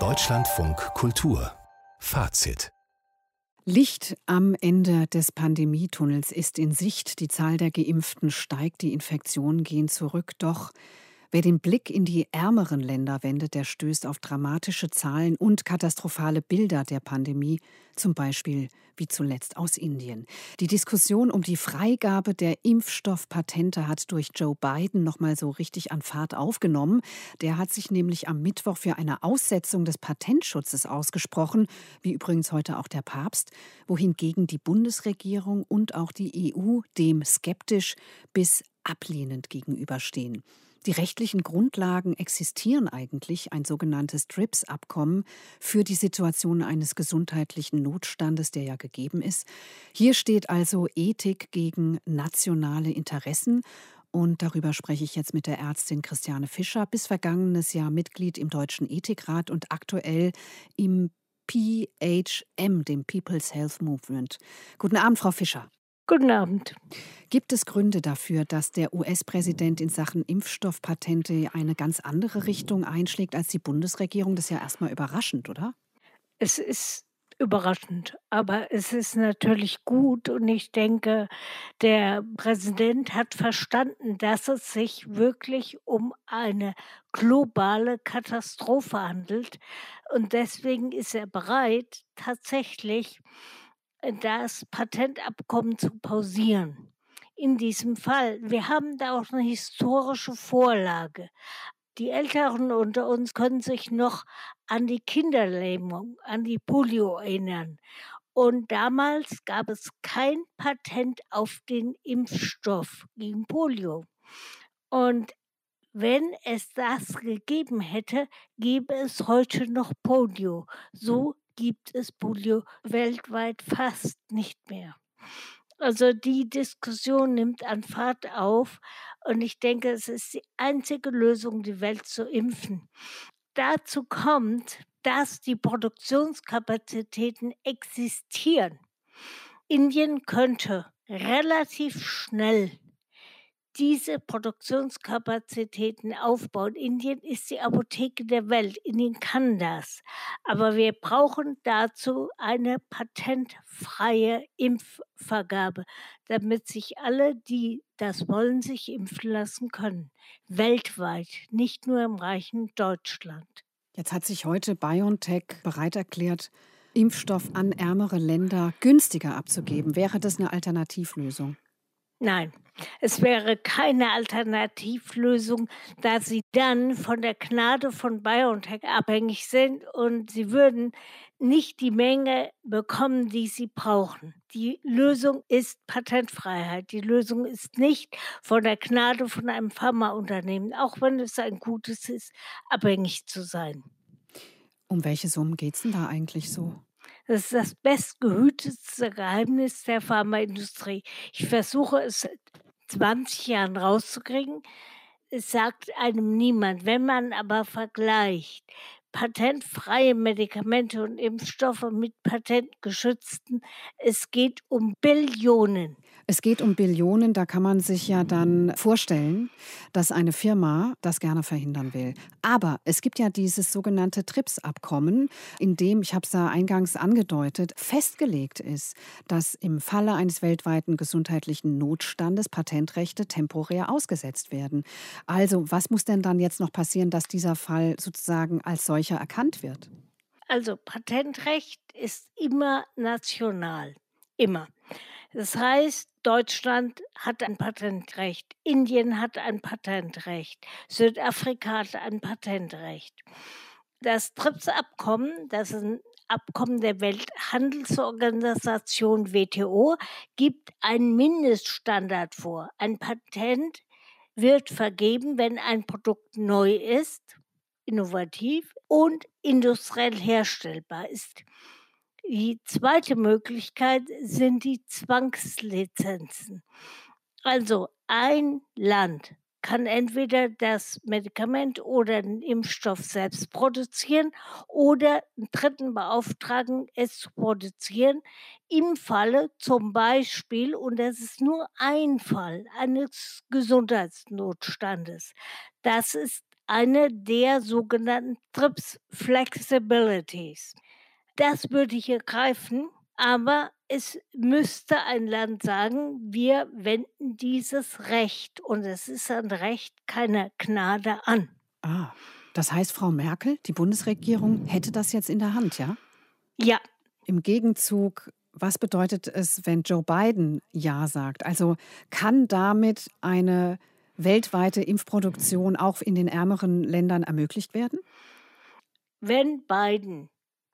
Deutschlandfunk Kultur Fazit Licht am Ende des Pandemietunnels ist in Sicht. Die Zahl der Geimpften steigt, die Infektionen gehen zurück. Doch Wer den Blick in die ärmeren Länder wendet, der stößt auf dramatische Zahlen und katastrophale Bilder der Pandemie, zum Beispiel wie zuletzt aus Indien. Die Diskussion um die Freigabe der Impfstoffpatente hat durch Joe Biden noch mal so richtig an Fahrt aufgenommen. Der hat sich nämlich am Mittwoch für eine Aussetzung des Patentschutzes ausgesprochen, wie übrigens heute auch der Papst, wohingegen die Bundesregierung und auch die EU dem skeptisch bis ablehnend gegenüberstehen. Die rechtlichen Grundlagen existieren eigentlich, ein sogenanntes TRIPS-Abkommen, für die Situation eines gesundheitlichen Notstandes, der ja gegeben ist. Hier steht also Ethik gegen nationale Interessen. Und darüber spreche ich jetzt mit der Ärztin Christiane Fischer, bis vergangenes Jahr Mitglied im Deutschen Ethikrat und aktuell im PHM, dem People's Health Movement. Guten Abend, Frau Fischer. Guten Abend. Gibt es Gründe dafür, dass der US-Präsident in Sachen Impfstoffpatente eine ganz andere Richtung einschlägt als die Bundesregierung? Das ist ja erstmal überraschend, oder? Es ist überraschend, aber es ist natürlich gut und ich denke, der Präsident hat verstanden, dass es sich wirklich um eine globale Katastrophe handelt und deswegen ist er bereit, tatsächlich das Patentabkommen zu pausieren. In diesem Fall. Wir haben da auch eine historische Vorlage. Die Älteren unter uns können sich noch an die Kinderlähmung, an die Polio erinnern. Und damals gab es kein Patent auf den Impfstoff gegen Polio. Und wenn es das gegeben hätte, gäbe es heute noch Polio. So gibt es Polio weltweit fast nicht mehr. Also die Diskussion nimmt an Fahrt auf und ich denke, es ist die einzige Lösung, die Welt zu impfen. Dazu kommt, dass die Produktionskapazitäten existieren. Indien könnte relativ schnell diese Produktionskapazitäten aufbauen. Indien ist die Apotheke der Welt. Indien kann das. Aber wir brauchen dazu eine patentfreie Impfvergabe, damit sich alle, die das wollen, sich impfen lassen können. Weltweit, nicht nur im reichen Deutschland. Jetzt hat sich heute BioNTech bereit erklärt, Impfstoff an ärmere Länder günstiger abzugeben. Wäre das eine Alternativlösung? Nein, es wäre keine Alternativlösung, da sie dann von der Gnade von BioNTech abhängig sind und sie würden nicht die Menge bekommen, die sie brauchen. Die Lösung ist Patentfreiheit. Die Lösung ist nicht von der Gnade von einem Pharmaunternehmen, auch wenn es ein gutes ist, abhängig zu sein. Um welche Summen geht es denn da eigentlich so? Das ist das bestgehütetste Geheimnis der Pharmaindustrie. Ich versuche es seit 20 Jahren rauszukriegen. Es sagt einem niemand. Wenn man aber vergleicht patentfreie Medikamente und Impfstoffe mit patentgeschützten, es geht um Billionen. Es geht um Billionen, da kann man sich ja dann vorstellen, dass eine Firma das gerne verhindern will. Aber es gibt ja dieses sogenannte TRIPS-Abkommen, in dem, ich habe es da eingangs angedeutet, festgelegt ist, dass im Falle eines weltweiten gesundheitlichen Notstandes Patentrechte temporär ausgesetzt werden. Also was muss denn dann jetzt noch passieren, dass dieser Fall sozusagen als solcher erkannt wird? Also Patentrecht ist immer national, immer. Das heißt, Deutschland hat ein Patentrecht, Indien hat ein Patentrecht, Südafrika hat ein Patentrecht. Das TRIPS-Abkommen, das ist ein Abkommen der Welthandelsorganisation WTO, gibt einen Mindeststandard vor. Ein Patent wird vergeben, wenn ein Produkt neu ist, innovativ und industriell herstellbar ist. Die zweite Möglichkeit sind die Zwangslizenzen. Also ein Land kann entweder das Medikament oder den Impfstoff selbst produzieren oder einen Dritten beauftragen, es zu produzieren. Im Falle zum Beispiel, und das ist nur ein Fall eines Gesundheitsnotstandes, das ist eine der sogenannten TRIPS Flexibilities. Das würde hier greifen, aber es müsste ein Land sagen, wir wenden dieses Recht, und es ist ein Recht, keine Gnade an. Ah, das heißt, Frau Merkel, die Bundesregierung, hätte das jetzt in der Hand, ja? Ja. Im Gegenzug, was bedeutet es, wenn Joe Biden Ja sagt? Also kann damit eine weltweite Impfproduktion auch in den ärmeren Ländern ermöglicht werden? Wenn Biden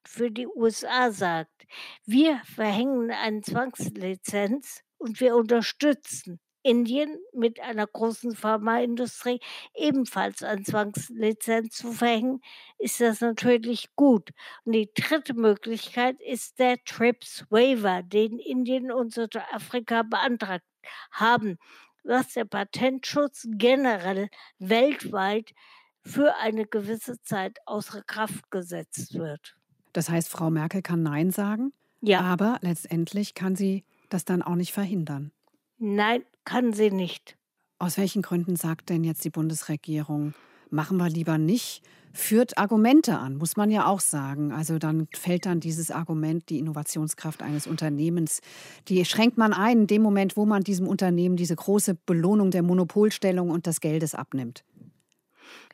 für die USA sagt, wir verhängen eine Zwangslizenz und wir unterstützen Indien mit einer großen Pharmaindustrie ebenfalls eine Zwangslizenz zu verhängen, ist das natürlich gut. Und die dritte Möglichkeit ist der TRIPS Waiver, den Indien und Südafrika beantragt haben, dass der Patentschutz generell weltweit für eine gewisse Zeit außer Kraft gesetzt wird. Das heißt, Frau Merkel kann Nein sagen, Ja, aber letztendlich kann sie das dann auch nicht verhindern. nein, kann sie nicht. Aus welchen Gründen sagt denn jetzt die Bundesregierung, machen wir lieber nicht? Führt Argumente an, muss man ja auch sagen. Also dann fällt dann dieses Argument, die Innovationskraft eines Unternehmens, die schränkt man ein in dem Moment, wo man diesem Unternehmen diese große Belohnung der Monopolstellung und des Geldes abnimmt.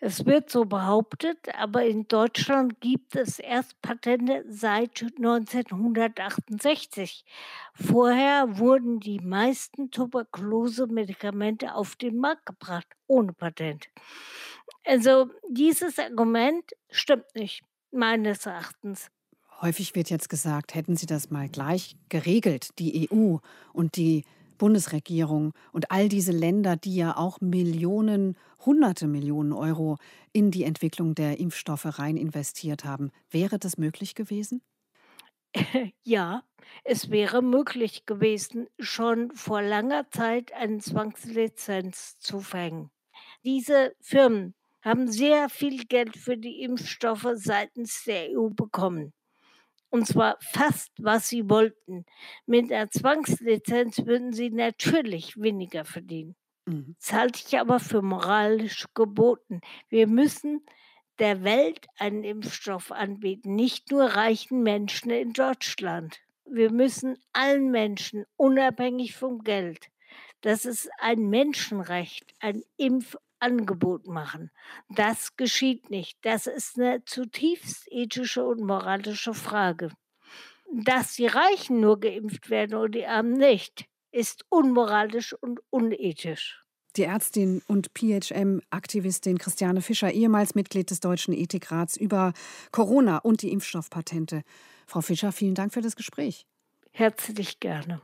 Es wird so behauptet, aber in Deutschland gibt es erst Patente seit 1968. Vorher wurden die meisten Tuberkulose-Medikamente auf den Markt gebracht, ohne Patent. Also dieses Argument stimmt nicht, meines Erachtens. Häufig wird jetzt gesagt, hätten Sie das mal gleich geregelt, die EU und die Bundesregierung und all diese Länder, die ja auch Millionen, hunderte Millionen Euro in die Entwicklung der Impfstoffe rein investiert haben. Wäre das möglich gewesen? Ja, es wäre möglich gewesen, schon vor langer Zeit eine Zwangslizenz zu verhängen. Diese Firmen haben sehr viel Geld für die Impfstoffe seitens der EU bekommen. Und zwar fast, was sie wollten. Mit der Zwangslizenz würden sie natürlich weniger verdienen. Mhm. Das halte ich aber für moralisch geboten. Wir müssen der Welt einen Impfstoff anbieten, nicht nur reichen Menschen in Deutschland. Wir müssen allen Menschen, unabhängig vom Geld, das ist ein Menschenrecht, ein Impfangebot machen. Das geschieht nicht. Das ist eine zutiefst ethische und moralische Frage. Dass die Reichen nur geimpft werden und die Armen nicht, ist unmoralisch und unethisch. Die Ärztin und PHM-Aktivistin Christiane Fischer, ehemals Mitglied des Deutschen Ethikrats über Corona und die Impfstoffpatente. Frau Fischer, vielen Dank für das Gespräch. Herzlich gerne.